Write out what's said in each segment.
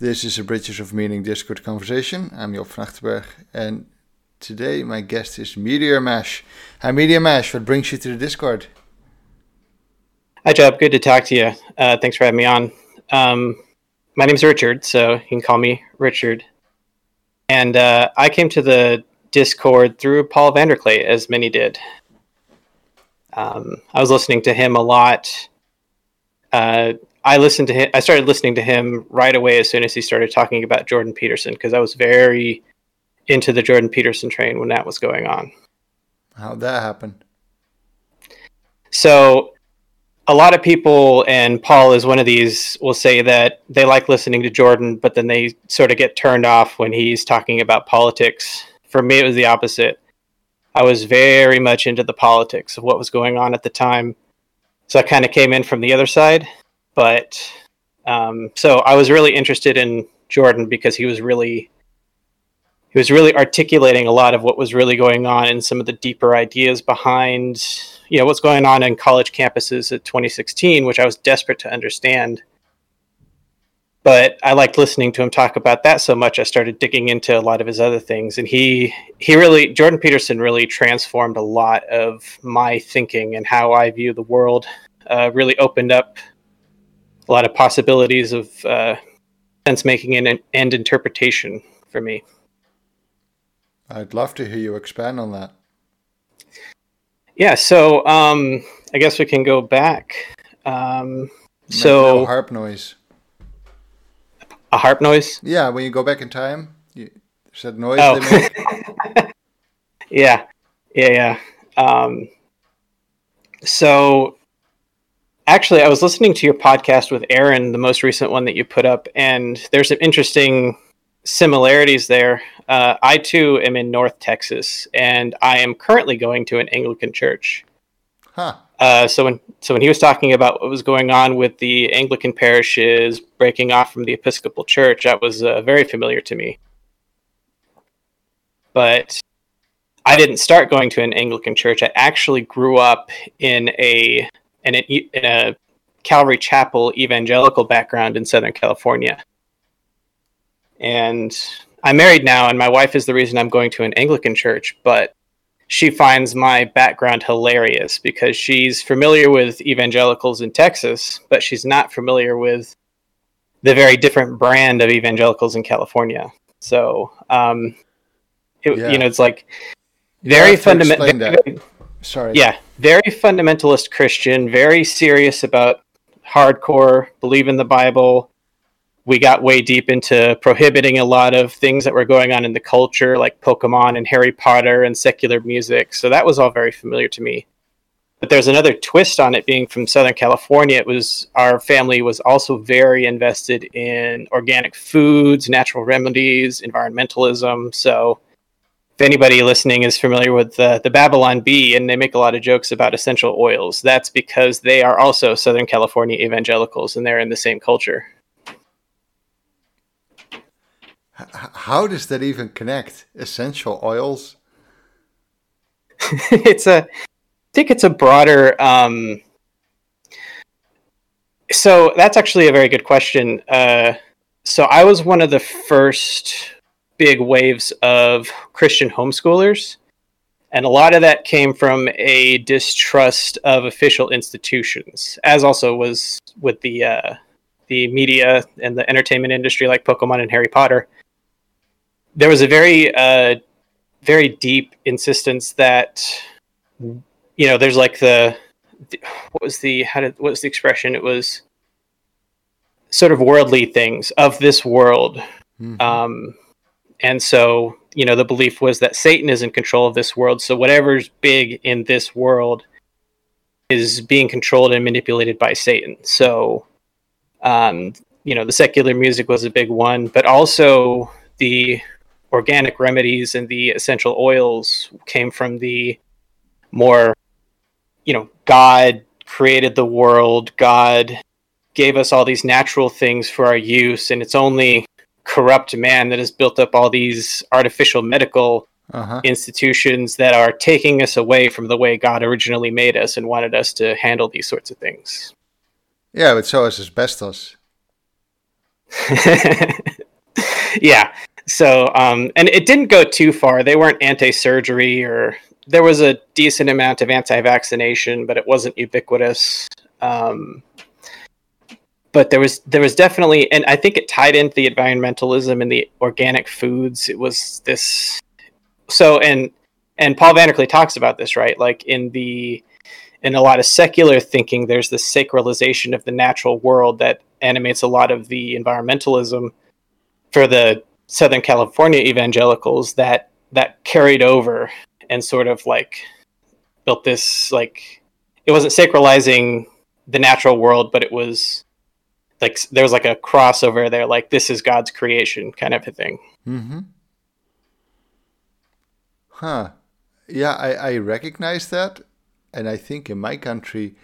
This is a Bridges of Meaning Discord conversation. I'm Job van Achterberg, and today my guest is Meteor Mash. Hi, Meteor Mash. What brings you to the Discord? Hi, Job. Good to talk to you. Uh, thanks for having me on. Um, my name's Richard, so you can call me Richard. And uh, I came to the Discord through Paul VanderKlay, as many did. Um, I was listening to him a lot. Uh, I listened to him. I started listening to him right away as soon as he started talking about Jordan Peterson because I was very into the Jordan Peterson train when that was going on. How'd that happen? So, a lot of people, and Paul is one of these, will say that they like listening to Jordan, but then they sort of get turned off when he's talking about politics. For me, it was the opposite. I was very much into the politics of what was going on at the time. So I kind of came in from the other side but um, so I was really interested in Jordan because he was really he was really articulating a lot of what was really going on and some of the deeper ideas behind you know what's going on in college campuses at 2016 which i was desperate to understand. But i liked listening to him talk about that so much i started digging into a lot of his other things. And he he really jordan peterson really transformed a lot of my thinking and how i view the world uh, really opened up a lot of possibilities of uh, sense making and, and interpretation for me. I'd love to hear you expand on that. Yeah, so um, I guess we can go back. Um, so no harp noise. A harp noise? Yeah, when you go back in time, you said noise. Oh. yeah, yeah, yeah. Um, so actually, I was listening to your podcast with Aaron, the most recent one that you put up, and there's some interesting similarities there. Uh, I too am in North Texas, and I am currently going to an Anglican church. Huh. Uh, so when so when he was talking about what was going on with the Anglican parishes breaking off from the Episcopal Church, that was uh, very familiar to me. But I didn't start going to an Anglican church. I actually grew up in a and in, in a Calvary Chapel evangelical background in Southern California. And I'm married now, and my wife is the reason I'm going to an Anglican church, but she finds my background hilarious because she's familiar with evangelicals in Texas, but she's not familiar with the very different brand of evangelicals in California. So, um, it, yeah. you know, it's like very fundamental. Sorry. Yeah, very fundamentalist Christian, very serious about hardcore, believe in the Bible. We got way deep into prohibiting a lot of things that were going on in the culture, like Pokemon and Harry Potter and secular music. So that was all very familiar to me. But there's another twist on it being from Southern California. It was our family was also very invested in organic foods, natural remedies, environmentalism. So if anybody listening is familiar with uh, the Babylon Bee, and they make a lot of jokes about essential oils, that's because they are also Southern California evangelicals, and they're in the same culture. How does that even connect? Essential oils? it's a, I think it's a broader. Um, so that's actually a very good question. Uh, so I was one of the first big waves of Christian homeschoolers. And a lot of that came from a distrust of official institutions, as also was with the uh, the media and the entertainment industry, like Pokemon and Harry Potter. There was a very uh, very deep insistence that you know there's like the, the what was the how did what was the expression? It was sort of worldly things of this world. Mm-hmm. Um, and so, you know, the belief was that Satan is in control of this world. So whatever's big in this world is being controlled and manipulated by Satan. So, um, you know, the secular music was a big one, but also the organic remedies and the essential oils came from the more, you know, God created the world, God gave us all these natural things for our use, and it's only corrupt man that has built up all these artificial medical uh-huh. institutions that are taking us away from the way God originally made us and wanted us to handle these sorts of things. Yeah, but so is asbestos. yeah. So, um, and it didn't go too far. They weren't anti-surgery, or there was a decent amount of anti-vaccination, but it wasn't ubiquitous. Um, but there was there was definitely, and I think it tied into the environmentalism and the organic foods. It was this. So, and and Paul VanderKlay talks about this, right? Like in the in a lot of secular thinking, there's this sacralization of the natural world that animates a lot of the environmentalism for the Southern California evangelicals that that carried over and sort of like built this like it wasn't sacralizing the natural world, but it was like there was like a crossover there, like this is God's creation kind of a thing. Mm-hmm. Huh. Yeah, I, I recognize that and I think in my country,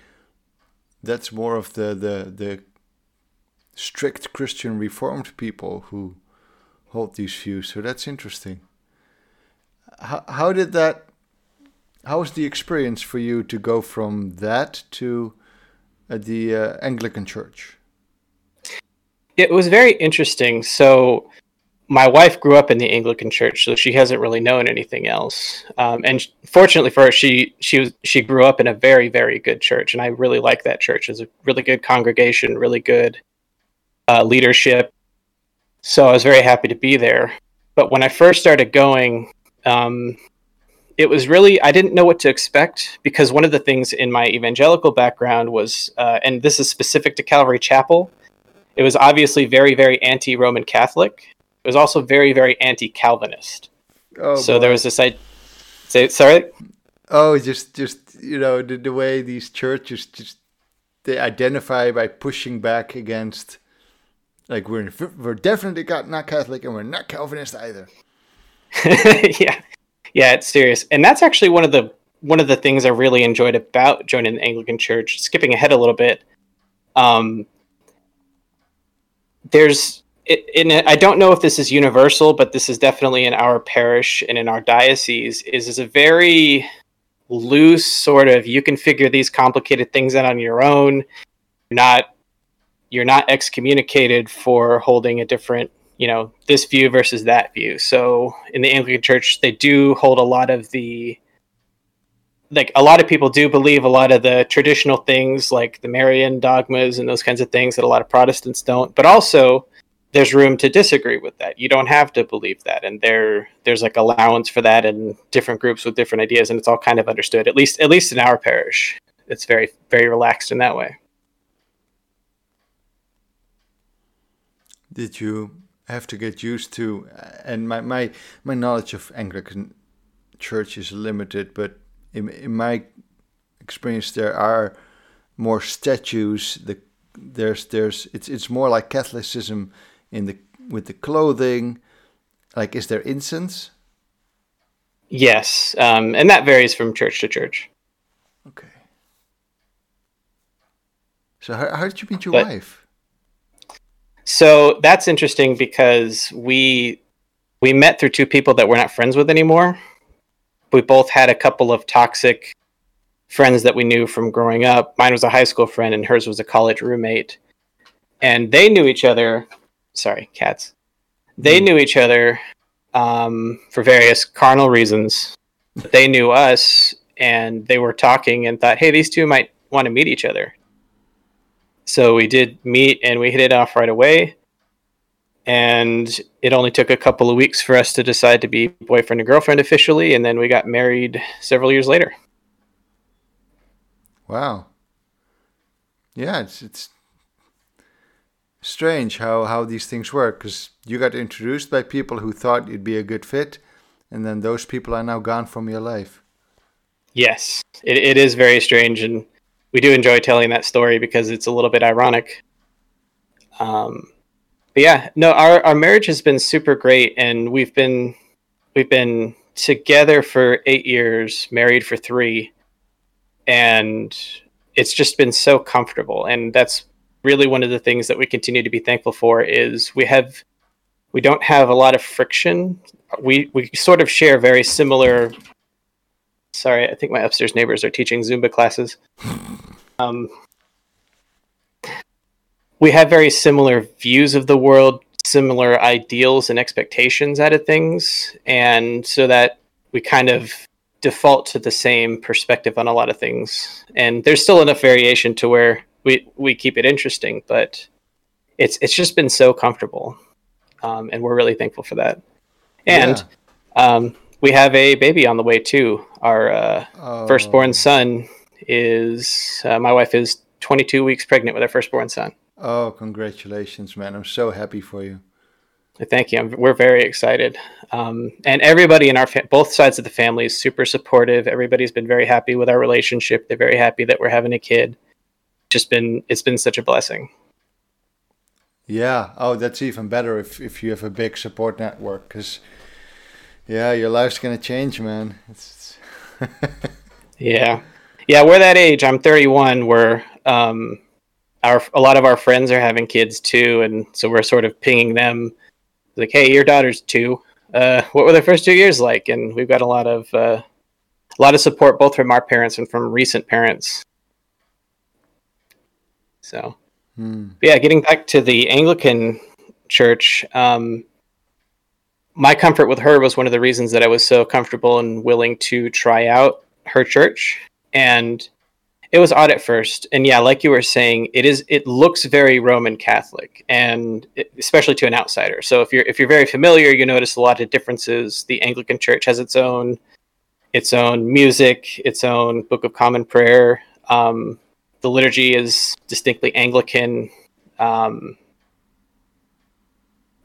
that's more of the the the strict Christian Reformed people who hold these views. So that's interesting. How how did that? How was the experience for you to go from that to uh, the uh, Anglican Church? It was very interesting. So my wife grew up in the Anglican Church, so she hasn't really known anything else. Um, and fortunately for her, she she was she grew up in a very very good church, and I really like that church. It's a really good congregation, really good uh, leadership. So I was very happy to be there. But when I first started going, um, it was really I didn't know what to expect because one of the things in my evangelical background was, uh, and this is specific to Calvary Chapel. It was obviously very, very anti-Roman Catholic, it was also very, very anti-Calvinist. Oh, so boy. there was this I say sorry. Oh, just just you know the the way these churches just they identify by pushing back against like we're we're definitely not Catholic and we're not Calvinist either. yeah, yeah, it's serious, and that's actually one of the one of the things I really enjoyed about joining the Anglican Church. Skipping ahead a little bit, um, there's in, I don't know if this is universal, but this is definitely in our parish and in our diocese. Is is a very loose sort of you can figure these complicated things out on your own. You're not you're not excommunicated for holding a different you know this view versus that view. So in the Anglican Church, they do hold a lot of the like a lot of people do believe a lot of the traditional things like the Marian dogmas and those kinds of things that a lot of Protestants don't. But also there's room to disagree with that. You don't have to believe that, and there there's like allowance for that in different groups with different ideas, and it's all kind of understood. At least at least in our parish, it's very very relaxed in that way. Did you have to get used to? And my my my knowledge of Anglican Church is limited, but in in my experience, there are more statues. The there's there's it's it's more like Catholicism in the with the clothing? Like, is there incense? Yes, um, and that varies from church to church. Okay. So, how, how did you meet your but, wife? So that's interesting because we we met through two people that we're not friends with anymore. We both had a couple of toxic friends that we knew from growing up. Mine was a high school friend, and hers was a college roommate. And they knew each other sorry, cats. They mm. knew each other um, for various carnal reasons. They knew us, and they were talking and thought, "Hey, these two might want to meet each other." So we did meet, and we hit it off right away. And it only took a couple of weeks for us to decide to be boyfriend and girlfriend officially, and then we got married several years later. Wow. Yeah, it's it's strange how, how these things work because you got introduced by people who thought you'd be a good fit, and then those people are now gone from your life. Yes, it, it is very strange, and we do enjoy telling that story because it's a little bit ironic. Um, but yeah, no, our, our marriage has been super great, and we've been we've been together for eight years, married for three, and it's just been so comfortable, and that's really one of the things that we continue to be thankful for is we have we don't have a lot of friction. We we sort of share very similar. Sorry, I think my upstairs neighbors are teaching Zumba classes. Um, we have very similar views of the world, similar ideals and expectations out of things, and so that we kind of default to the same perspective on a lot of things. And there's still enough variation to where we we keep it interesting, but it's it's just been so comfortable, um, and we're really thankful for that. And yeah. um, we have a baby on the way too. Our uh, oh. firstborn son is uh, my wife is 22 weeks pregnant with our firstborn son. Oh, congratulations, man! I'm so happy for you. Thank you. I'm, we're very excited, um, and everybody in our fa- both sides of the family is super supportive. Everybody's been very happy with our relationship. They're very happy that we're having a kid. Just been it's been such a blessing. Yeah. Oh, that's even better if if you have a big support network, because yeah, your life's gonna change, man. It's, it's yeah, yeah. We're that age. I'm 31. We're um, our a lot of our friends are having kids too, and so we're sort of pinging them like, hey, your daughter's two. Uh, what were the first two years like? And we've got a lot of uh, a lot of support both from our parents and from recent parents. So, hmm. yeah, getting back to the Anglican Church, um, my comfort with her was one of the reasons that I was so comfortable and willing to try out her church. And it was odd at first, and yeah, like you were saying, it is. It looks very Roman Catholic, and it, especially to an outsider. So if you're if you're very familiar, you notice a lot of differences. The Anglican Church has its own its own music, its own Book of Common Prayer. Um, the liturgy is distinctly Anglican, um,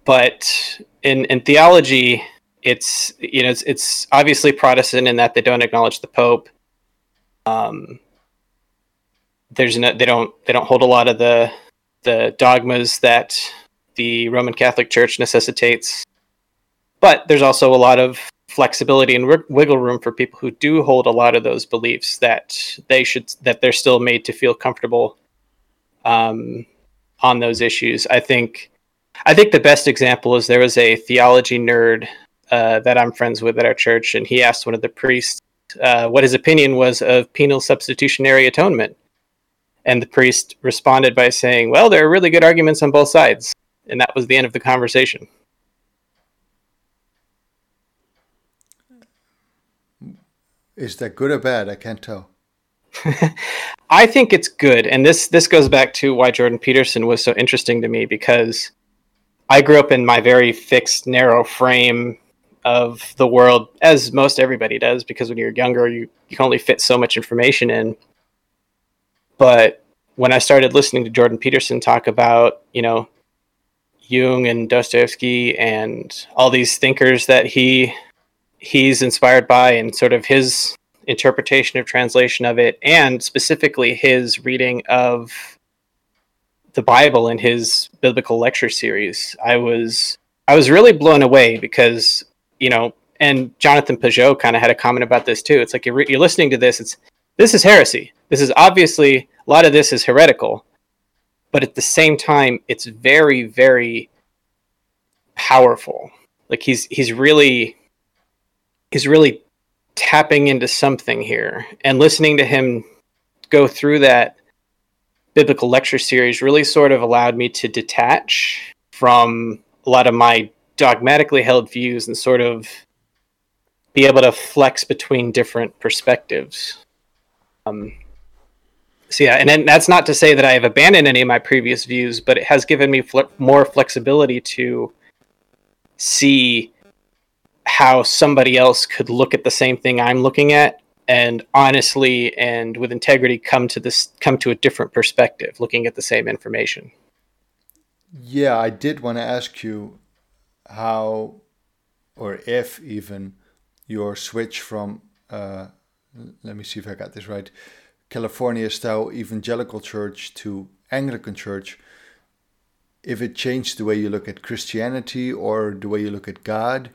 but in in theology, it's you know it's, it's obviously Protestant in that they don't acknowledge the Pope. Um, there's no they don't they don't hold a lot of the the dogmas that the Roman Catholic Church necessitates. But there's also a lot of flexibility and wiggle room for people who do hold a lot of those beliefs that they should that they're still made to feel comfortable um, on those issues. I think I think the best example is there was a theology nerd uh, that I'm friends with at our church, and he asked one of the priests uh, what his opinion was of penal substitutionary atonement. And the priest responded by saying, Well, there are really good arguments on both sides. And that was the end of the conversation. Is that good or bad? I can't tell. I think it's good. And this this goes back to why Jordan Peterson was so interesting to me because I grew up in my very fixed, narrow frame of the world, as most everybody does, because when you're younger, you, you can only fit so much information in. But when I started listening to Jordan Peterson talk about, you know, Jung and Dostoevsky and all these thinkers that he he's inspired by and sort of his interpretation of translation of it and specifically his reading of the Bible in his biblical lecture series, I was I was really blown away because you know, and Jonathan Pageau kind of had a comment about this too. It's like you're, you're listening to this, it's this is heresy. This is obviously a lot of this is heretical, but at the same time, it's very, very powerful. Like he's he's really he's really tapping into something here, and listening to him go through that biblical lecture series really sort of allowed me to detach from a lot of my dogmatically held views and sort of be able to flex between different perspectives. Um, so yeah, and then that's not to say that I have abandoned any of my previous views, but it has given me fl- more flexibility to see how somebody else could look at the same thing I'm looking at and honestly and with integrity come to this come to a different perspective looking at the same information. Yeah, I did want to ask you how or if even your switch from uh, let me see if I got this right California style evangelical church to Anglican church, if it changed the way you look at Christianity or the way you look at God?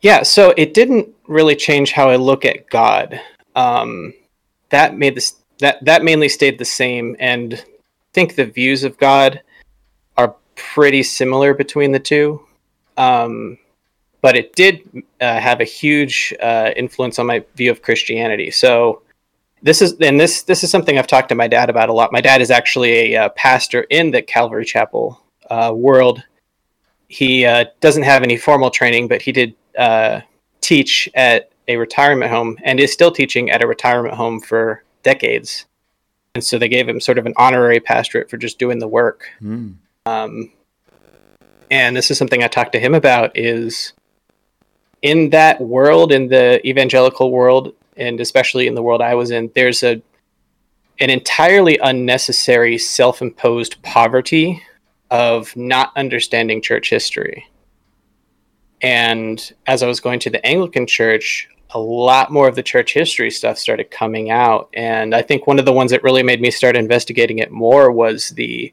Yeah, so it didn't really change how I look at God. Um, that made this that that mainly stayed the same, and I think the views of God are pretty similar between the two. Um, but it did uh, have a huge uh, influence on my view of Christianity. So this is and this this is something I've talked to my dad about a lot. My dad is actually a uh, pastor in the Calvary Chapel uh, world. He uh, doesn't have any formal training, but he did uh, teach at a retirement home and is still teaching at a retirement home for decades. And so they gave him sort of an honorary pastorate for just doing the work. Mm. Um, and this is something I talked to him about is in that world, in the evangelical world, and especially in the world I was in, there's a an entirely unnecessary self-imposed poverty of not understanding church history. And as I was going to the Anglican church, a lot more of the church history stuff started coming out. And I think one of the ones that really made me start investigating it more was the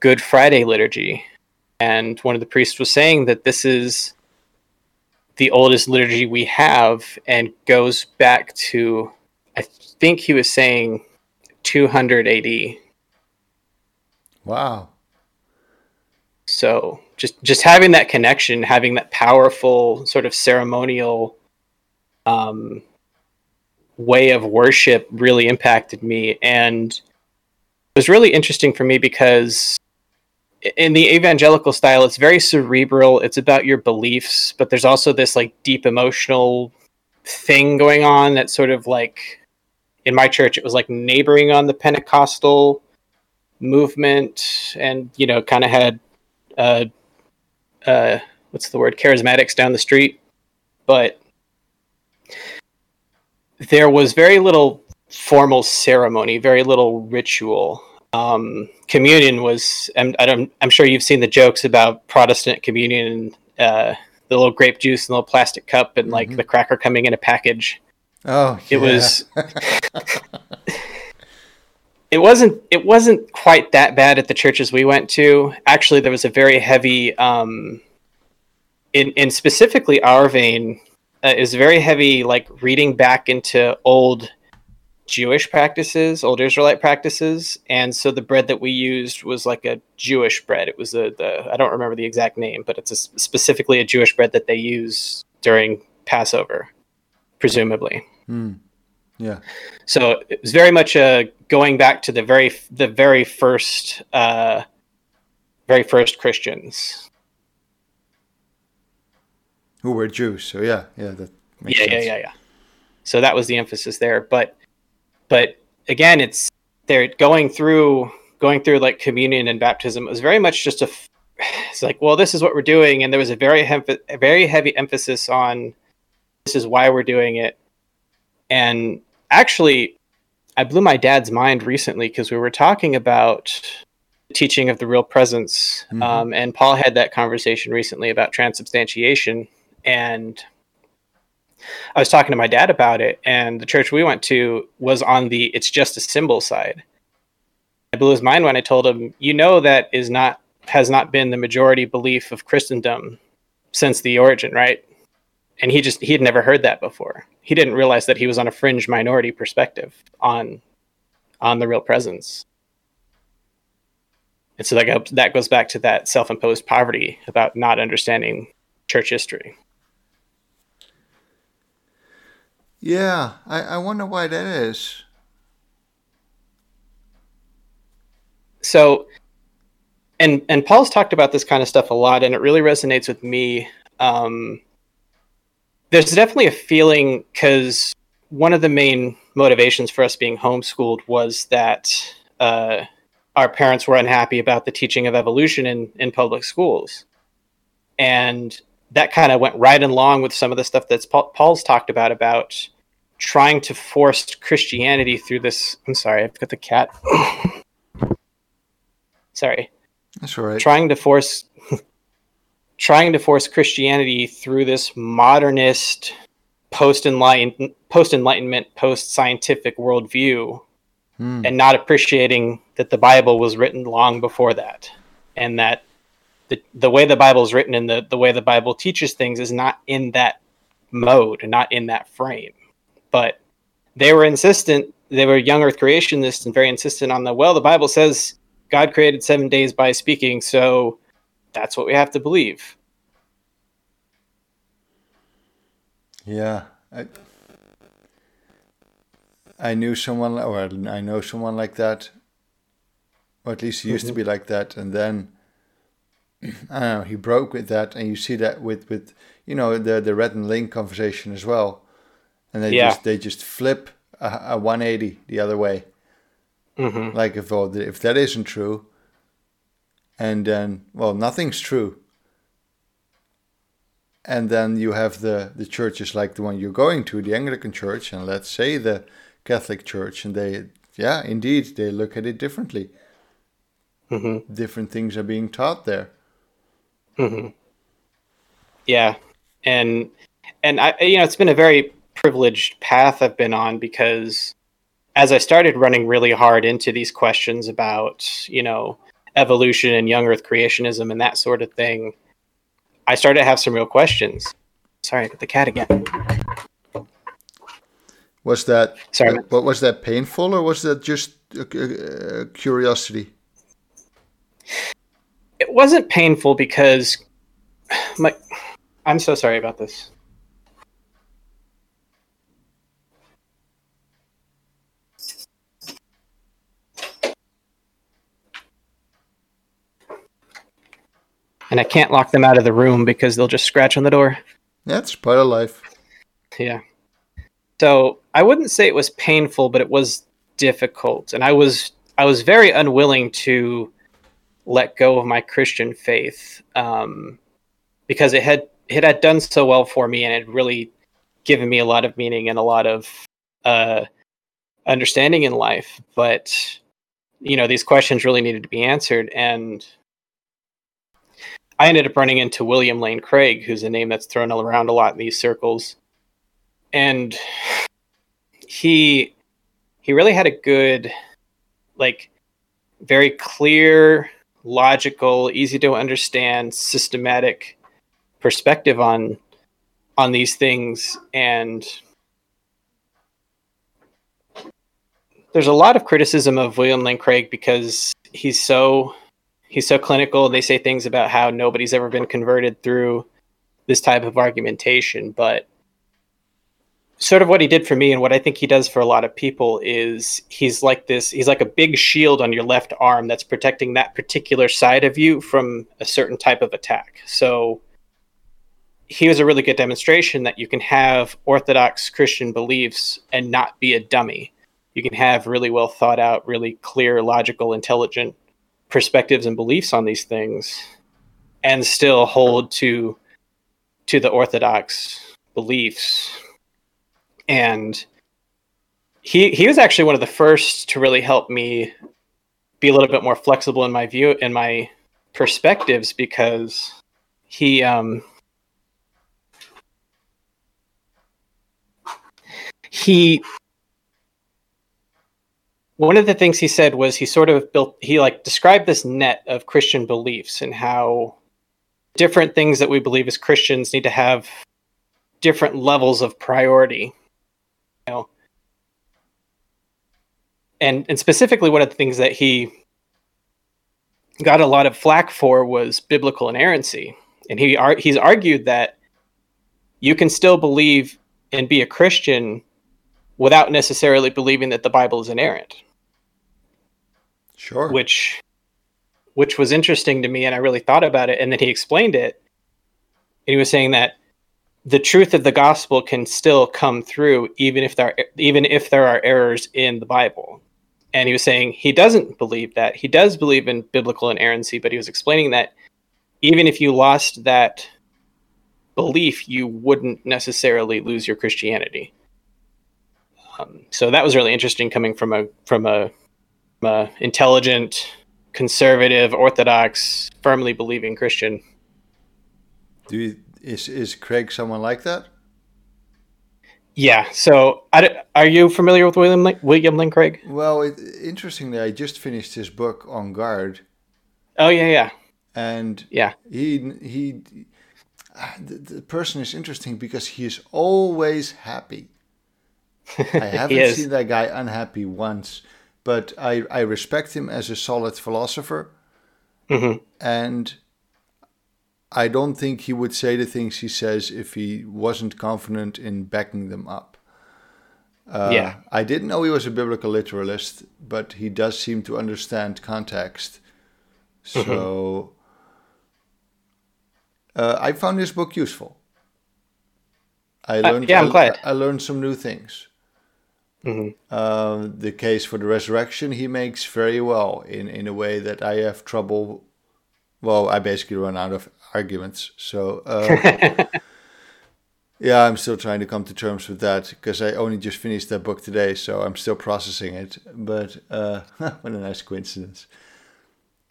Good Friday liturgy. And one of the priests was saying that this is the oldest liturgy we have and goes back to, I think he was saying 200 AD. Wow. So just just having that connection, having that powerful sort of ceremonial um, way of worship really impacted me, and it was really interesting for me because in the evangelical style, it's very cerebral. It's about your beliefs, but there's also this like deep emotional thing going on that sort of like in my church it was like neighboring on the Pentecostal movement and you know kind of had uh uh what's the word charismatics down the street but there was very little formal ceremony very little ritual um, communion was I'm, I am sure you've seen the jokes about protestant communion and uh, the little grape juice and the little plastic cup and like mm-hmm. the cracker coming in a package oh yeah. it was it wasn't it wasn't quite that bad at the churches we went to actually there was a very heavy um, in in specifically our vein uh, is very heavy like reading back into old Jewish practices, old Israelite practices, and so the bread that we used was like a Jewish bread. It was a, the I don't remember the exact name, but it's a, specifically a Jewish bread that they use during Passover, presumably. Mm. Yeah. So it was very much uh, going back to the very the very first uh, very first Christians who were Jews. So yeah, yeah, that yeah, sense. yeah, yeah, yeah. So that was the emphasis there, but but again, it's they're going through going through like communion and baptism. It was very much just a. It's like, well, this is what we're doing, and there was a very heavy, a very heavy emphasis on this is why we're doing it, and actually, I blew my dad's mind recently because we were talking about the teaching of the real presence, mm-hmm. um, and Paul had that conversation recently about transubstantiation, and I was talking to my dad about it, and the church we went to was on the it's just a symbol side. I blew his mind when I told him, you know, that is not has not been the majority belief of Christendom since the origin, right? And he just he had never heard that before. He didn't realize that he was on a fringe minority perspective on on the real presence. And so that that goes back to that self-imposed poverty about not understanding church history. Yeah, I, I wonder why that is. So, and and Paul's talked about this kind of stuff a lot, and it really resonates with me. Um, there's definitely a feeling because one of the main motivations for us being homeschooled was that uh, our parents were unhappy about the teaching of evolution in in public schools, and that kind of went right along with some of the stuff that Paul's talked about about trying to force Christianity through this. I'm sorry, I've got the cat. sorry. That's all right. Trying to force, trying to force Christianity through this modernist, post enlightenment, post enlightenment, post scientific worldview, hmm. and not appreciating that the Bible was written long before that, and that the the way the Bible is written and the, the way the Bible teaches things is not in that mode, not in that frame. But they were insistent, they were young earth creationists and very insistent on the well, the Bible says God created seven days by speaking, so that's what we have to believe. Yeah. I, I knew someone, or I know someone like that, or at least used mm-hmm. to be like that, and then know, he broke with that, and you see that with with you know the the Rhett and Link conversation as well, and they Yeah. just they just flip a, a 180 the other way. hmm Like if if that isn't true, and then well nothing's true, and then you have the the churches like the one you're going to, the Anglican Church, and let's say the Catholic Church, and they yeah indeed they look at it differently. hmm Different things are being taught there. Hmm Yeah, and and I you know it's been a very privileged path I've been on because as I started running really hard into these questions about you know evolution and young Earth creationism and that sort of thing, I started to have some real questions. Sorry, I got the cat again. Was that Sorry, uh, man. what was that painful or was that just uh, curiosity? It wasn't painful because my I'm so sorry about this. And I can't lock them out of the room because they'll just scratch on the door. That's part of life. Yeah. So I wouldn't say it was painful, but it was difficult, and I was I was very unwilling to let go of my Christian faith um, because it had it had done so well for me, and it really given me a lot of meaning and a lot of uh, understanding in life. But you know, these questions really needed to be answered, and I ended up running into William Lane Craig, who's a name that's thrown around a lot in these circles and he he really had a good like very clear logical easy to understand systematic perspective on on these things. And there's a lot of criticism of William Lane Craig because he's so he's so clinical they say things about how nobody's ever been converted through this type of argumentation. But sort of what he did for me and what I think he does for a lot of people is he's like this he's like a big shield on your left arm that's protecting that particular side of you from a certain type of attack. So he was a really good demonstration that you can have orthodox Christian beliefs and not be a dummy. You can have really well thought out, really clear, logical, intelligent perspectives and beliefs on these things and still hold to to the orthodox beliefs and he he was actually one of the first to really help me be a little bit more flexible in my view in my perspectives because he um he one of the things he said was he sort of built he like described this net of christian beliefs and how different things that we believe as christians need to have different levels of priority and and specifically one of the things that he got a lot of flack for was biblical inerrancy. And he ar- he's argued that you can still believe and be a christian without necessarily believing that the bible is inerrant. Sure. which which was interesting to me and I really thought about it. And then he explained it. And he was saying that the truth of the gospel can still come through even if there even if there are errors in the Bible. And he was saying he doesn't believe that. He does believe in biblical inerrancy, but he was explaining that even if you lost that belief, you wouldn't necessarily lose your Christianity. Um, so that was really interesting coming from a from a uh, intelligent, conservative, orthodox, firmly believing Christian. Do you, is is Craig someone like that? Yeah. So, are you familiar with William William Lane Craig? Well, it, interestingly, I just finished his book on guard, Oh yeah, yeah, and yeah. he he the, the person is interesting because he is always happy. I haven't seen that guy unhappy once, but I I respect him as a solid philosopher, hmm and I don't think he would say the things he says if he wasn't confident in backing them up. Uh, Yeah. I didn't know he was a biblical literalist, but he does seem to understand context. So uh, I found this book useful. I Uh, learned. yeah, I'm I, glad. I learned some new things. Mhm. Uh, the case for the resurrection he makes very well in in a way that I have trouble. Well, I basically run out of arguments. So uh, yeah, I'm still trying to come to terms with that because I only just finished that book today, so I'm still processing it. But uh, what a nice coincidence.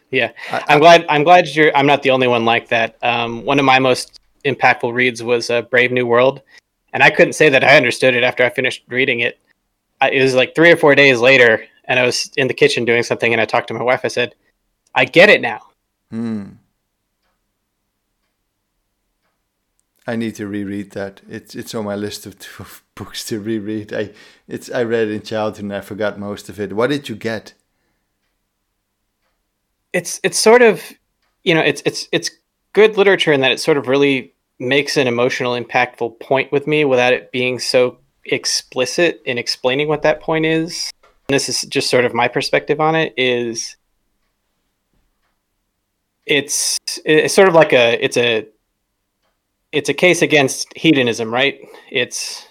Yeah, I- I'm glad. I'm glad you're. I'm not the only one like that. Um, one of my most impactful reads was uh, Brave New World, and I couldn't say that I understood it after I finished reading it. I, it was like three or four days later, and I was in the kitchen doing something, and I talked to my wife. I said, "I get it now." Hmm. I need to reread that. It's it's on my list of, of books to reread. I it's I read it in childhood and I forgot most of it. What did you get? It's it's sort of, you know, it's it's it's good literature in that it sort of really makes an emotional, impactful point with me without it being so explicit in explaining what that point is. And this is just sort of my perspective on it. Is it's it's sort of like a it's a it's a case against hedonism, right? It's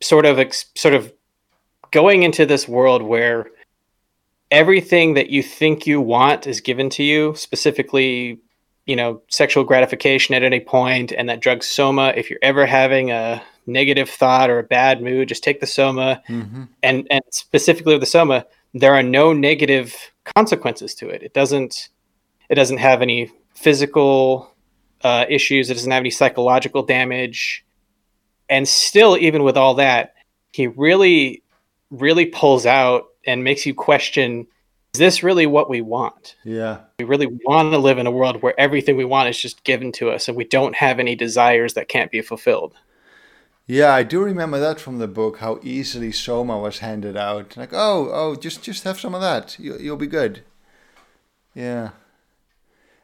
sort of ex- sort of going into this world where everything that you think you want is given to you, specifically, you know, sexual gratification at any point, and that drug soma. If you're ever having a negative thought or a bad mood, just take the soma, Mm-hmm. and and specifically with the soma, there are no negative consequences to it. It doesn't it doesn't have any physical uh, issues. It doesn't have any psychological damage, and still, even with all that, he really really pulls out and makes you question: Is this really what we want? Yeah. We really want to live in a world where everything we want is just given to us, and we don't have any desires that can't be fulfilled. Yeah, I do remember that from the book. How easily soma was handed out. Like, oh, oh, just just have some of that. You, you'll be good. Yeah.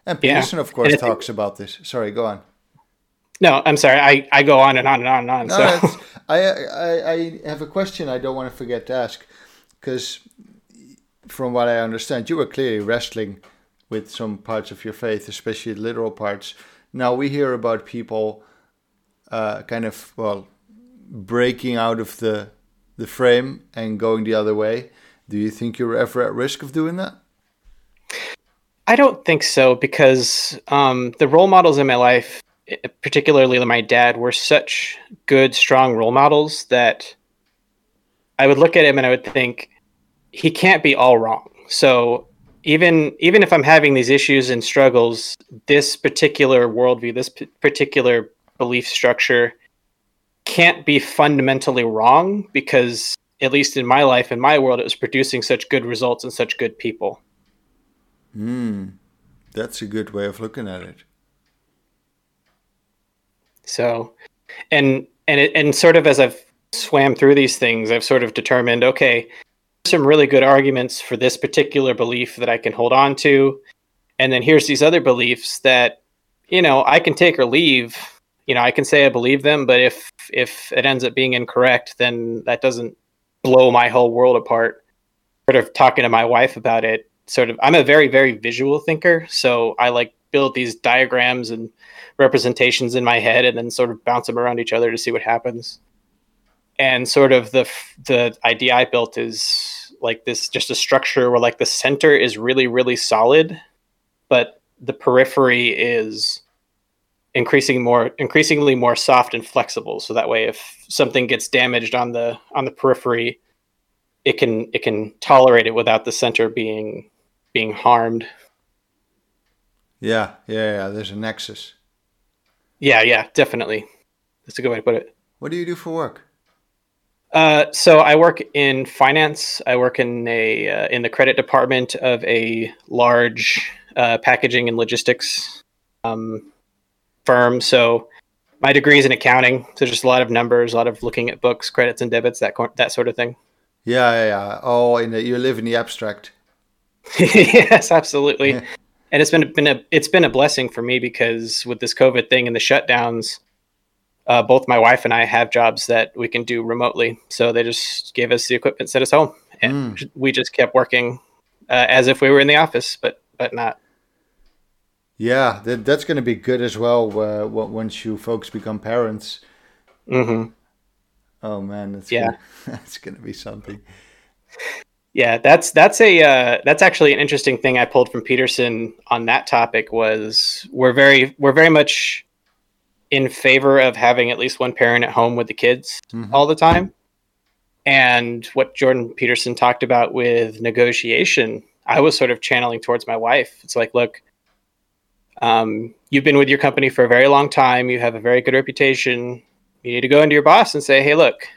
And Yeah. Peterson, of course, And talks about this. Sorry, go on. No, I'm sorry. I, I go on and on and on and on. No, so I, I I have a question I don't want to forget to ask, because from what I understand, you were clearly wrestling with some parts of your faith, especially the literal parts. Now we hear about people, uh, kind of well, breaking out of the the frame and going the other way. Do you think you're ever at risk of doing that? I don't think so because um, the role models in my life, eh, particularly my dad, were such good, strong role models that I would look at him and I would think he can't be all wrong. So even even if I'm having these issues and struggles, this particular worldview, this p- particular belief structure, can't be fundamentally wrong because at least in my life, in my world, it was producing such good results and such good people. Hmm, that's a good way of looking at it. So, and and it, and sort of as I've swam through these things, I've sort of determined, okay, some really good arguments for this particular belief that I can hold on to, and then here's these other beliefs that, you know, I can take or leave. You know, I can say I believe them, but if if it ends up being incorrect, then that doesn't blow my whole world apart. Sort of talking to my wife about it. Sort of, I'm a very very visual thinker, so I like build these diagrams and representations in my head and then sort of bounce them around each other to see what happens. And sort of the the idea I built is like this just a structure where like the center is really really solid, but the periphery is increasing more increasingly more soft and flexible so that way if something gets damaged on the on the periphery it can it can tolerate it without the center being being harmed Yeah, yeah, yeah. There's a nexus. yeah yeah definitely that's a good way to put it What do you do for work? Uh, so I work in finance. I work in a uh, in the credit department of a large uh, packaging and logistics um, firm. So my degree is in accounting. So just a lot of numbers, a lot of looking at books, credits and debits, that that sort of thing. Yeah, yeah, yeah. Oh, in the, you live in the abstract. yes, absolutely. Yeah. And it's been been a it's been a blessing for me because with this COVID thing and the shutdowns, uh, both my wife and I have jobs that we can do remotely. So they just gave us the equipment, sent us home, and we just kept working uh, as if we were in the office, but but not. Yeah, that, that's going to be good as well. Uh, once you folks become parents. Mm-hmm. Oh man, that's yeah, gonna, that's going to be something. Yeah, that's that's a uh, that's actually an interesting thing I pulled from Peterson on that topic. Was we're very we're very much in favor of having at least one parent at home with the kids mm-hmm. all the time. And what Jordan Peterson talked about with negotiation, I was sort of channeling towards my wife. It's like, look, um, you've been with your company for a very long time. You have a very good reputation. You need to go into your boss and say, hey, look,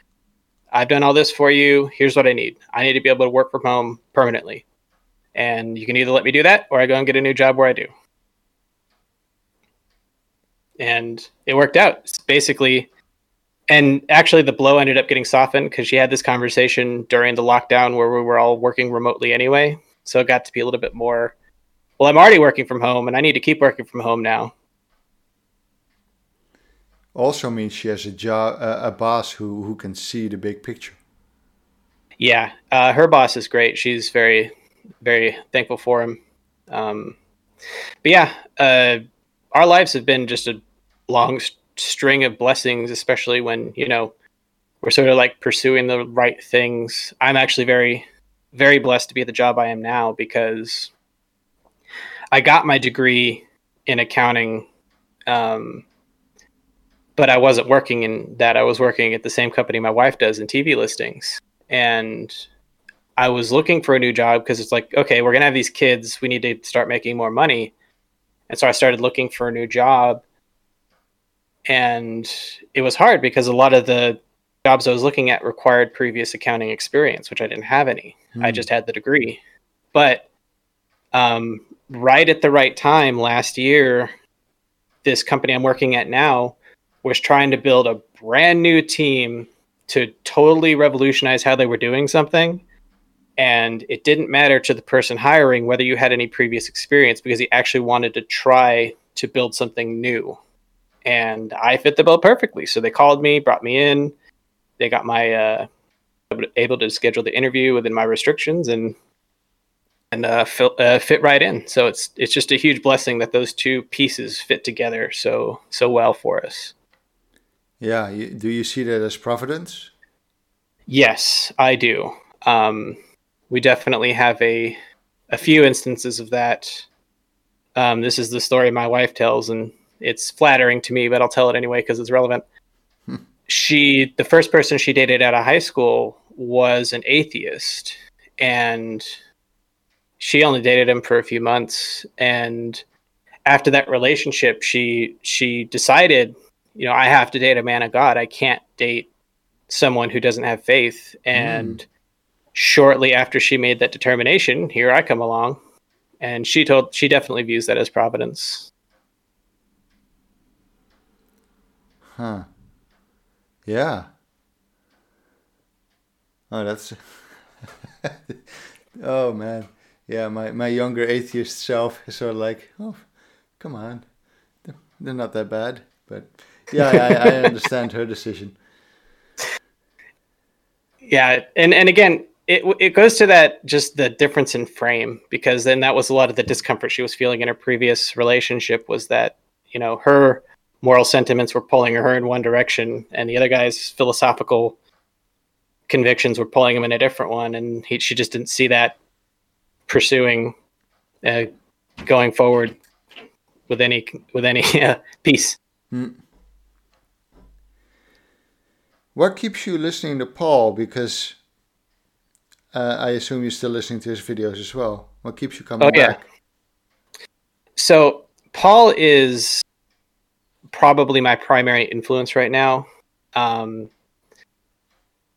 I've done all this for you. Here's what I need. I need to be able to work from home permanently. And you can either let me do that or I go and get a new job where I do and it worked out. Basically, and actually, the blow ended up getting softened because she had this conversation during the lockdown where we were all working remotely anyway. So it got to be a little bit more. Well, I'm already working from home, and I need to keep working from home now. Also means she has a job, a boss who who can see the big picture. Yeah, uh, her boss is great. She's very, very thankful for him. Um, but yeah, uh, our lives have been just a long string of blessings, especially when you know we're sort of like pursuing the right things. I'm actually very, very blessed to be at the job I am now because I got my degree in accounting, um, but I wasn't working in that. I was working at the same company my wife does in TV listings, and I was looking for a new job because it's like, okay, we're gonna have these kids. We need to start making more money and so I started looking for a new job. And it was hard because a lot of the jobs I was looking at required previous accounting experience, which I didn't have any. Mm. I hmm. just had the degree. But um, right at the right time last year, this company I'm working at now was trying to build a brand new team to totally revolutionize how they were doing something. And it didn't matter to the person hiring whether you had any previous experience because he actually wanted to try to build something new. And i fit the bill perfectly. So they called me brought me in. They got my uh, able to schedule the interview within my restrictions and and uh, fit, uh, fit right in. So it's it's just a huge blessing that those two pieces fit together so so well for us yeah do you see that as providence yes i do um, we definitely have a a few instances of that. Um, this is the story my wife tells, and it's flattering to me, but I'll tell it anyway because it's relevant. Hmm. She, the first person she dated out of high school, was an atheist, and she only dated him for a few months. And after that relationship, she she decided, you know, I have to date a man of God. I can't date someone who doesn't have faith. And mm shortly after she made that determination, here I come along, and she told she definitely views that as providence. Huh. Yeah. Oh, that's. oh man, yeah. My my younger atheist self is sort of like, oh, come on, they're not that bad. But yeah, I, I understand her decision. Yeah, and and again, it it goes to that just the difference in frame because then that was a lot of the discomfort she was feeling in her previous relationship was that you know her moral sentiments were pulling her in one direction and the other guy's philosophical convictions were pulling him in a different one and he, she just didn't see that pursuing uh, going forward with any with any uh, peace. Mm. What keeps you listening to Paul? Because uh, I assume you're still listening to his videos as well. What keeps you coming oh, yeah. back? So Paul is probably my primary influence right now. Um,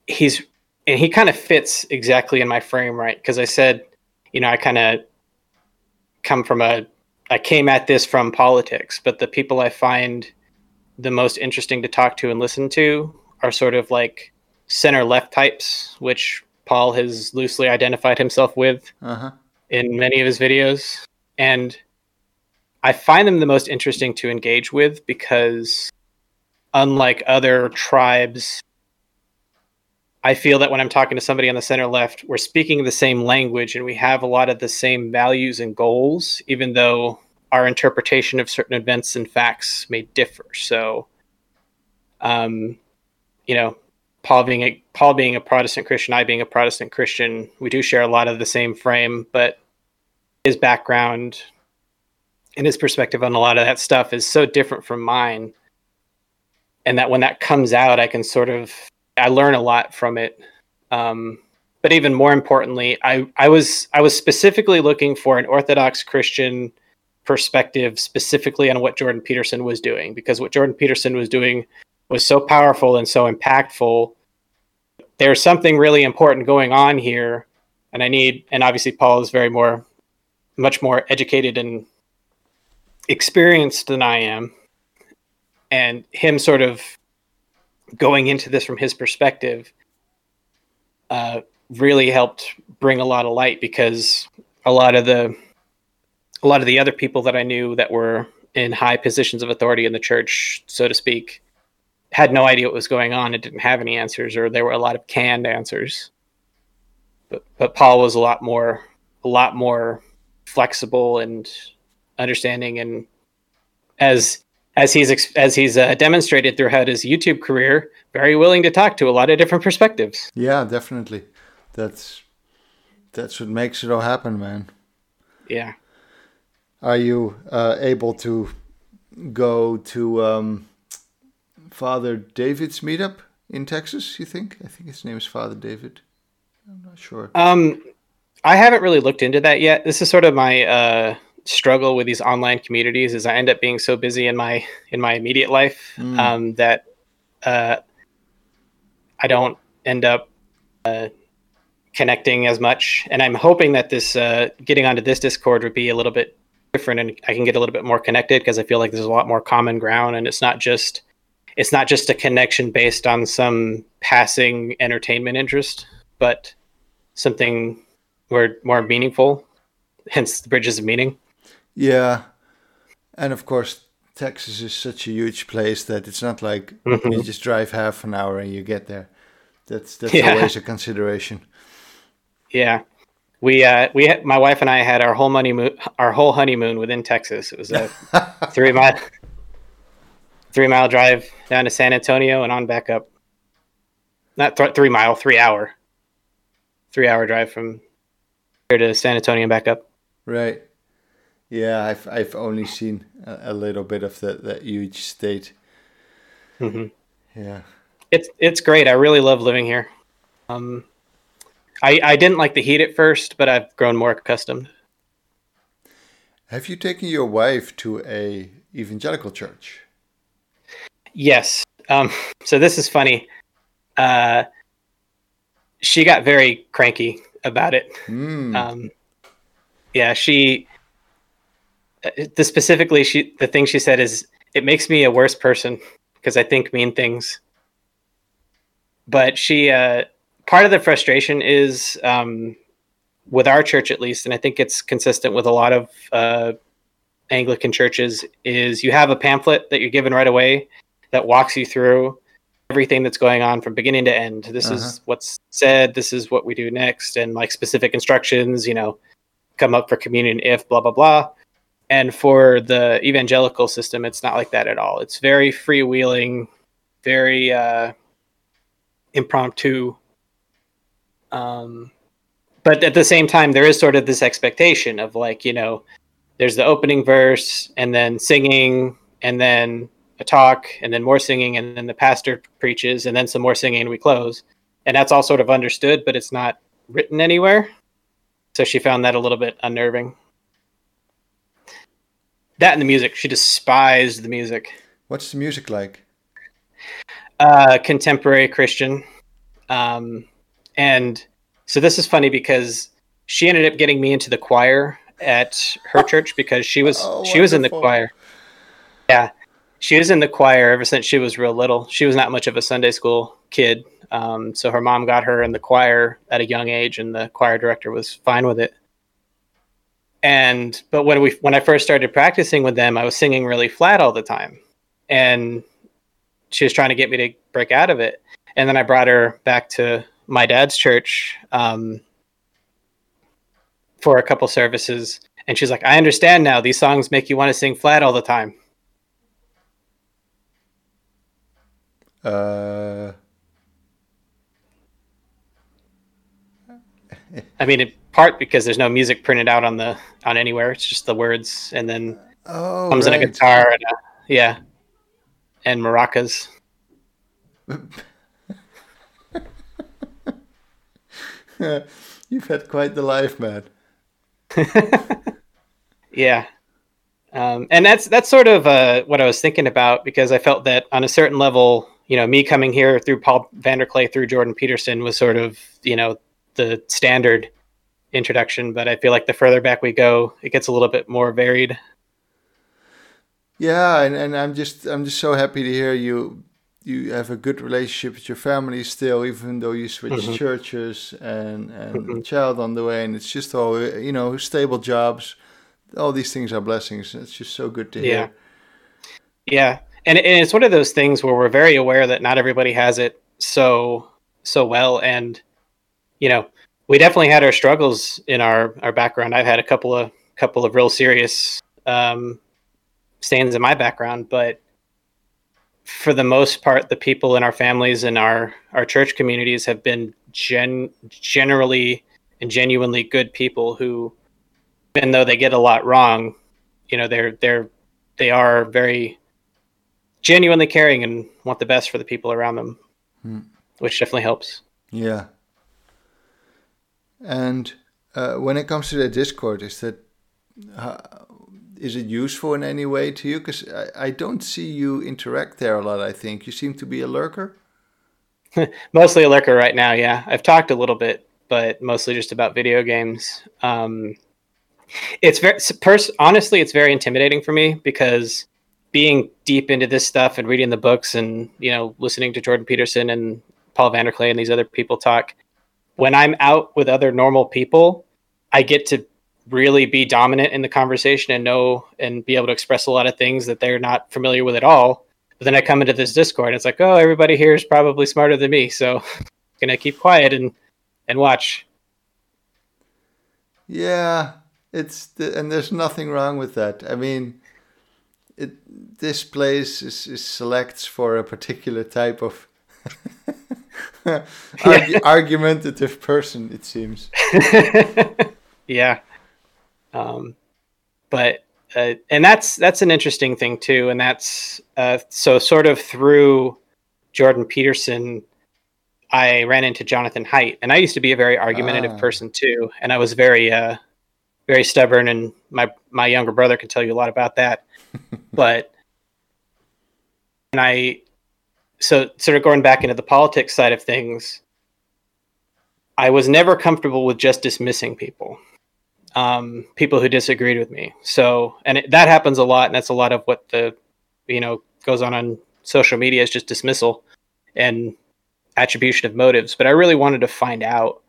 he's and he kind of fits exactly in my frame, right? Because I said, you know, I kind of come from a I came at this from politics, but the people I find the most interesting to talk to and listen to are sort of like center left types, which Paul has loosely identified himself with uh-huh. in many of his videos. And I find them the most interesting to engage with because, unlike other tribes, I feel that when I'm talking to somebody on the center left, we're speaking the same language and we have a lot of the same values and goals, even though our interpretation of certain events and facts may differ. So, um, you know, Paul being a Paul being a Protestant Christian, I being a Protestant Christian, we do share a lot of the same frame, but his background and his perspective on a lot of that stuff is so different from mine. And that when that comes out, I can sort of I learn a lot from it. Um, but even more importantly, I, I was I was specifically looking for an Orthodox Christian perspective specifically on what Jordan Peterson was doing because what Jordan Peterson was doing was so powerful and so impactful. There's something really important going on here, and I need and obviously Paul is very more much more educated and experienced than I am. And him sort of going into this from his perspective uh, really helped bring a lot of light because a lot of the a lot of the other people that I knew that were in high positions of authority in the church, so to speak, had no idea what was going on and didn't have any answers, or there were a lot of canned answers. But but Paul was a lot more a lot more flexible and understanding, and as as he's as he's uh, demonstrated throughout his YouTube career, very willing to talk to a lot of different perspectives. Yeah, definitely. That's that's what makes it all happen, man. Yeah. Are you uh, able to go to um, Father David's meetup in Texas? You think? I think his name is Father David. I'm not sure. Um, I haven't really looked into that yet. This is sort of my uh, struggle with these online communities. Is I end up being so busy in my in my immediate life mm. um, that uh, I don't end up uh, connecting as much. And I'm hoping that this uh, getting onto this Discord would be a little bit different, and I can get a little bit more connected because I feel like there's a lot more common ground, and it's not just it's not just a connection based on some passing entertainment interest, but something more more meaningful. Hence, the bridges of meaning. Yeah, and of course, Texas is such a huge place that it's not like mm-hmm. you just drive half an hour and you get there. That's that's yeah. always a consideration. Yeah, we uh, we had, my wife and I had our whole honeymoon our whole honeymoon within Texas. It was a three mile three mile drive down to San Antonio and on back up. Not th- three mile, three hour, three hour drive from here to San Antonio and back up. Right. Yeah, I've I've only seen a, a little bit of that that huge state. Mm-hmm. Yeah. It's it's great. I really love living here. Um, I, I didn't like the heat at first, but I've grown more accustomed. Have you taken your wife to a evangelical church? Yes. Um, so this is funny. Uh, she got very cranky about it. Mm. Um, yeah, she. Uh, the specifically, she the thing she said is it makes me a worse person because I think mean things. But she, uh, part of the frustration is um, with our church at least, and I think it's consistent with a lot of uh, Anglican churches, is you have a pamphlet that you're given right away that walks you through everything that's going on from beginning to end. This uh-huh. is what's said. This is what we do next, and like specific instructions. You know, come up for communion if blah blah blah. And for the evangelical system, it's not like that at all. It's very freewheeling, very uh, impromptu um, but at the same time, there is sort of this expectation of like, you know, there's the opening verse and then singing and then a talk and then more singing and then the pastor preaches and then some more singing and we close. And that's all sort of understood, but it's not written anywhere. So she found that a little bit unnerving. That and the music. She despised the music. What's the music like? Uh, contemporary Christian. Um, and so this is funny because she ended up getting me into the choir at her church because she was oh, she was in the choir. Yeah. She was in the choir ever since she was real little. She was not much of a Sunday school kid. Um, so her mom got her in the choir at a young age and the choir director was fine with it. And but when we when I first started practicing with them, I was singing really flat all the time. And she was trying to get me to break out of it. And then I brought her back to my dad's church um, for a couple services, And she's like, I understand now. These songs make you want to sing flat all the time. Uh, I mean, in part because there's no music printed out on the on anywhere. It's just the words, and then oh, comes in a guitar and a, yeah, and maracas. You've had quite the life, man. Yeah. Um, and that's that's sort of uh, what I was thinking about because I felt that on a certain level, you know, me coming here through Paul VanderKlay through Jordan Peterson was sort of you know the standard introduction, but I feel like the further back we go, it gets a little bit more varied. Yeah, and, and I'm just I'm just so happy to hear you you have a good relationship with your family still, even though you switched Mhm. churches and and Mhm. child on the way, and it's just all you know stable jobs. All these things are blessings. It's just so good to hear. Yeah. Yeah, and, and it's one of those things where we're very aware that not everybody has it so so well, and you know, we definitely had our struggles in our our background. I've had a couple of couple of real serious um, stains in my background, but for the most part, the people in our families and our our church communities have been gen generally and genuinely good people who, even though they get a lot wrong, you know, they're they're they are very genuinely caring and want the best for the people around them, Hmm. which definitely helps. Yeah. And uh, when it comes to the Discord, is that uh, is it useful in any way to you? Because I, I don't see you interact there a lot. I think you seem to be a lurker. Mostly a lurker right now. Yeah, I've talked a little bit, but mostly just about video games. Um, it's very pers- honestly, it's very intimidating for me because being deep into this stuff and reading the books and you know listening to Jordan Peterson and Paul VanderKlay and these other people talk. When I'm out with other normal people, I get to really be dominant in the conversation and know and be able to express a lot of things that they're not familiar with at all. But then I come into this Discord and it's like, oh, everybody here is probably smarter than me, so I'm gonna keep quiet and and watch. Yeah, it's and there's nothing wrong with that. I mean, it this place is, is selects for a particular type of argu- argumentative person. It seems. yeah. Um, but uh, and that's that's an interesting thing too, and that's uh, so sort of through Jordan Peterson, I ran into Jonathan Haidt, and I used to be a very argumentative Ah. person too, and I was very uh, very stubborn, and my my younger brother can tell you a lot about that, but and I so sort of going back into the politics side of things, I was never comfortable with just dismissing people, um, people who disagreed with me. So, and it, that happens a lot, and that's a lot of what the, you know, goes on on social media is just dismissal and attribution of motives. But I really wanted to find out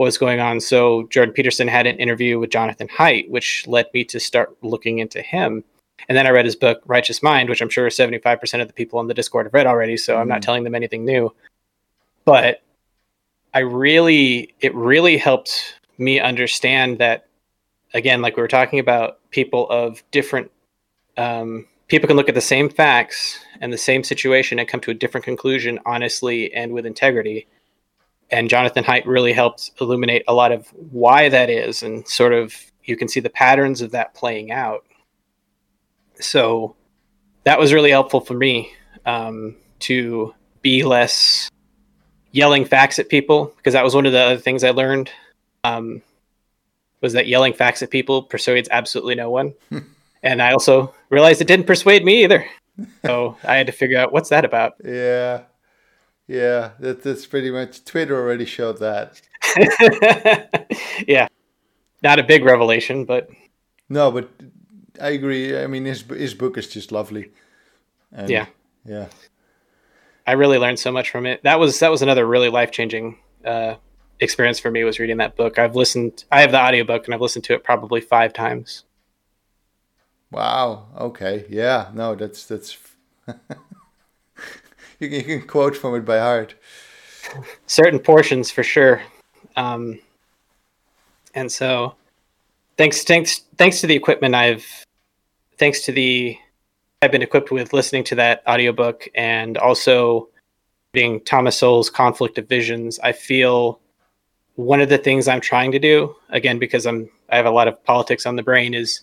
what was going on. So Jordan Peterson had an interview with Jonathan Haidt, which led me to start looking into him. And then I read his book, Righteous Mind, which I'm sure 75% of the people on the Discord have read already. So I'm not Mm. telling them anything new. But I really, it really helped me understand that, again, like we were talking about, people of different, um, people can look at the same facts and the same situation and come to a different conclusion honestly and with integrity. And Jonathan Haidt really helped illuminate a lot of why that is and sort of you can see the patterns of that playing out. So that was really helpful for me um, to be less yelling facts at people because that was one of the other things I learned um, was that yelling facts at people persuades absolutely no one. and I also realized it didn't persuade me either. So I had to figure out what's that about. Yeah, yeah. That that's pretty much Twitter already showed that. yeah. Not a big revelation, but No, but I agree. I mean, his his book is just lovely. And, Yeah. yeah. I really learned so much from it. That was that was another really life changing uh, experience for me was reading that book. I've listened. I have the audiobook and I've listened to it probably five times. Wow. Okay. Yeah. No, that's that's. you can you can quote from it by heart. Certain portions for sure, um, and so thanks thanks thanks to the equipment I've thanks to the I've been equipped with listening to that audiobook and also reading Thomas Sowell's Conflict of Visions, I feel one of the things I'm trying to do, again, because I'm I have a lot of politics on the brain, is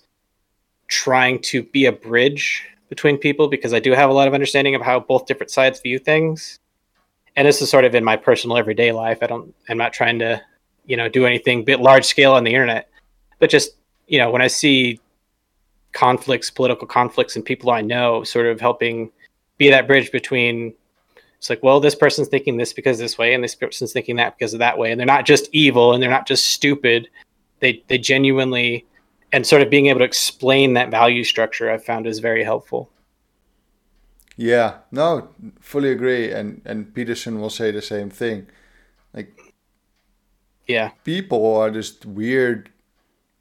trying to be a bridge between people because I do have a lot of understanding of how both different sides view things. And this is sort of in my personal everyday life. I don't I'm not trying to, you know, do anything bit large scale on the internet. But just, you know, when I see conflicts, political conflicts and people I know sort of helping be that bridge between it's like, well, this person's thinking this because this way, and this person's thinking that because of that way, and they're not just evil and they're not just stupid. They they genuinely and sort of being able to explain that value structure I've found is very helpful. Yeah, no, fully agree. And and Peterson will say the same thing. Like yeah. People are just weird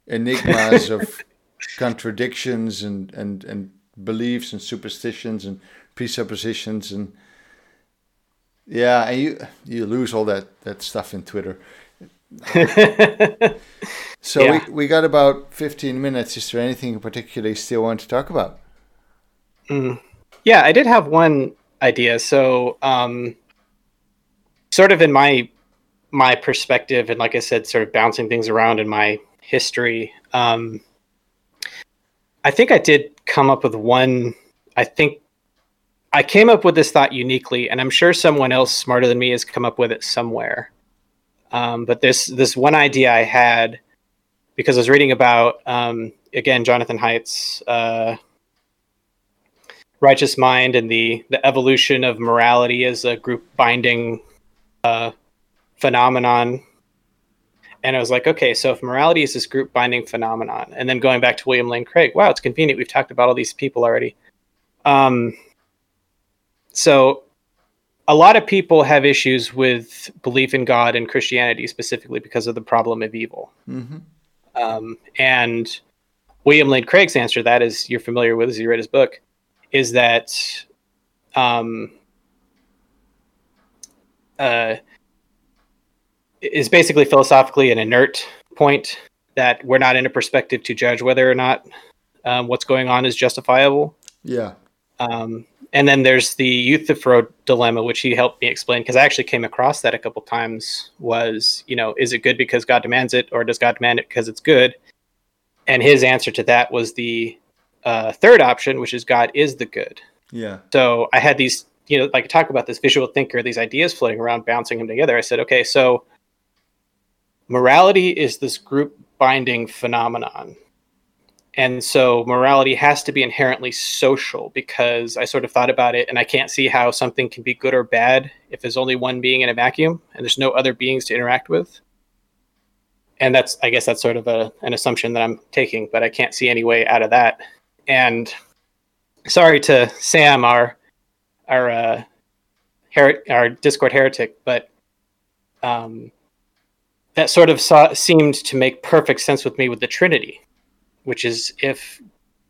enigmas of contradictions and, and, and beliefs and superstitions and presuppositions and yeah, and you you lose all that that stuff in Twitter. so yeah. we, we got about 15 minutes. Is there anything in particular you still want to talk about? Mm. Yeah, I did have one idea. So, um, sort of in my my perspective, and like I said, sort of bouncing things around in my history. Um, I think I did come up with one. I think I came up with this thought uniquely, and I'm sure someone else smarter than me has come up with it somewhere. Um, but this this one idea I had because I was reading about um, again Jonathan Haidt's uh, righteous mind and the the evolution of morality as a group binding uh, phenomenon. And I was like, okay, so if morality is this group binding phenomenon, and then going back to William Lane Craig, wow, it's convenient. We've talked about all these people already. Um, so a lot of people have issues with belief in God and Christianity specifically because of the problem of evil. Mm-hmm. Um, and William Lane Craig's answer to that, as you're familiar with as you read his book, is that um, uh, is basically philosophically an inert point that we're not in a perspective to judge whether or not um, what's going on is justifiable. Yeah. Um, and then there's the Euthyphro dilemma, which he helped me explain because I actually came across that a couple times. Was you know, is it good because God demands it, or does God demand it because it's good? And his answer to that was the uh, third option, which is God is the good. Yeah. So I had these, you know, like talk about this visual thinker, these ideas floating around, bouncing them together. I said, okay, so morality is this group binding phenomenon and so morality has to be inherently social because I sort of thought about it and I can't see how something can be good or bad if there's only one being in a vacuum and there's no other beings to interact with. And that's, I guess, that's sort of a, an assumption that I'm taking, but I can't see any way out of that. And sorry to Sam, our our uh, her- our Discord heretic, but um, that sort of saw, seemed to make perfect sense with me with the Trinity which is if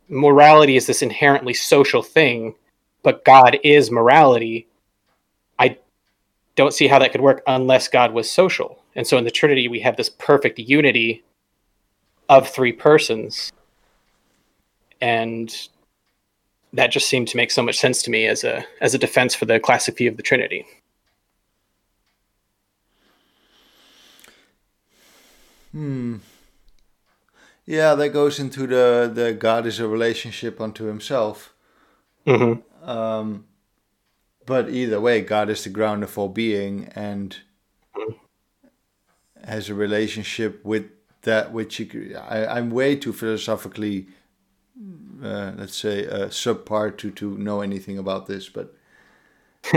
morality is this inherently social thing, but God is morality, I don't see how that could work unless God was social. And so in the Trinity, we have this perfect unity of three persons. And that just seemed to make so much sense to me as a as a defense for the classic view of the Trinity. Hmm. Yeah, that goes into the the God is a relationship unto Himself. Mm-hmm. Um, but either way, God is the ground of all being and has a relationship with that which you. I, I'm way too philosophically, uh, let's say, uh, subpar to to know anything about this, but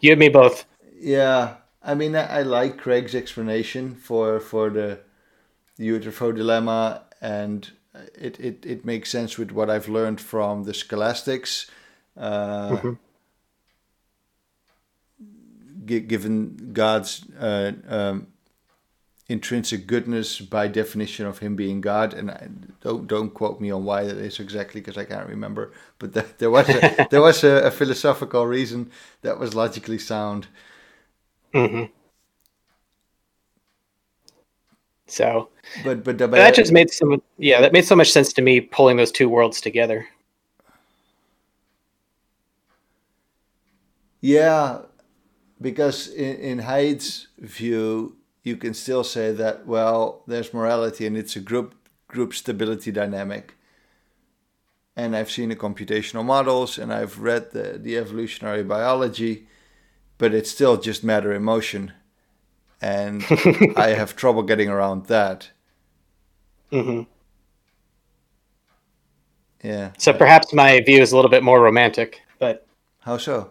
you and me both. Yeah, I mean, I, I like Craig's explanation for for the Euthyphro dilemma and it, it, it makes sense with what I've learned from the scholastics. Uh, mm-hmm. g- given God's uh, um, intrinsic goodness by definition of Him being God, and I, don't don't quote me on why that is exactly because I can't remember. But the, there was a, there was a, a, philosophical reason that was logically sound. Mm-hmm. So, but but, but that just made some yeah that made so much sense to me pulling those two worlds together. Yeah, because in, in Haidt's view, you can still say that well, there's morality and it's a group group stability dynamic. And I've seen the computational models and I've read the, the evolutionary biology, but it's still just matter in motion. And I have trouble getting around that. Mm-hmm. Yeah. So perhaps my view is a little bit more romantic, but how so?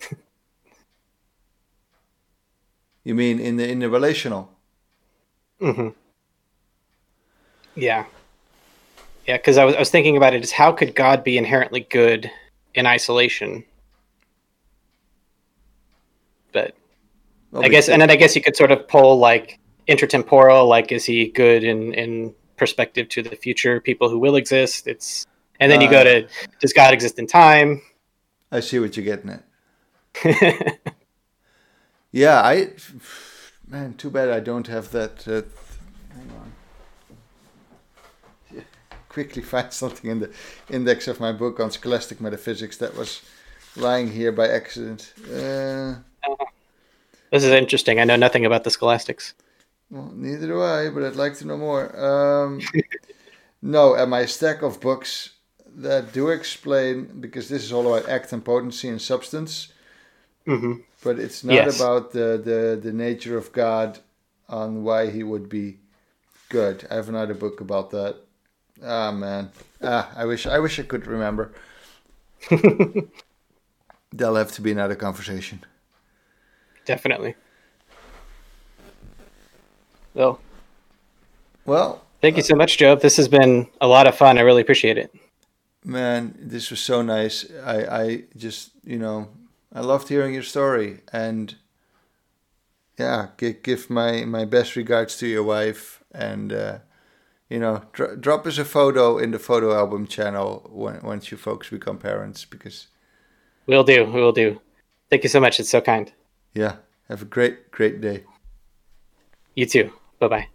you mean in the in the relational? Mm-hmm. Yeah. Yeah, because I was, I was thinking about it is how could God be inherently good in isolation? But I guess, and then I guess you could sort of pull like intertemporal, like is he good in in perspective to the future people who will exist? It's and then you go uh, to does God exist in time? I see what you're getting at. yeah, I man, too bad I don't have that. Uh, hang on quickly find something in the index of my book on scholastic metaphysics that was lying here by accident. Uh, this is interesting. I know nothing about the scholastics. Well, neither do I, but I'd like to know more. Um, no, and my stack of books that do explain, because this is all about act and potency and substance, mm-hmm. but it's not yes. about the, the, the nature of God on why he would be good. I have another book about that. Ah oh, man, ah, I wish I wish I could remember. There'll have to be another conversation. Definitely. Well. Well. Thank you so much, Joe. This has been a lot of fun. I really appreciate it. Man, this was so nice. I, I just, you know, I loved hearing your story and yeah, give, give my, my best regards to your wife and uh, you know, dr- drop us a photo in the photo album channel when, once you folks become parents because we'll do we'll do thank you so much it's so kind yeah. Have a great great day. You too. Bye bye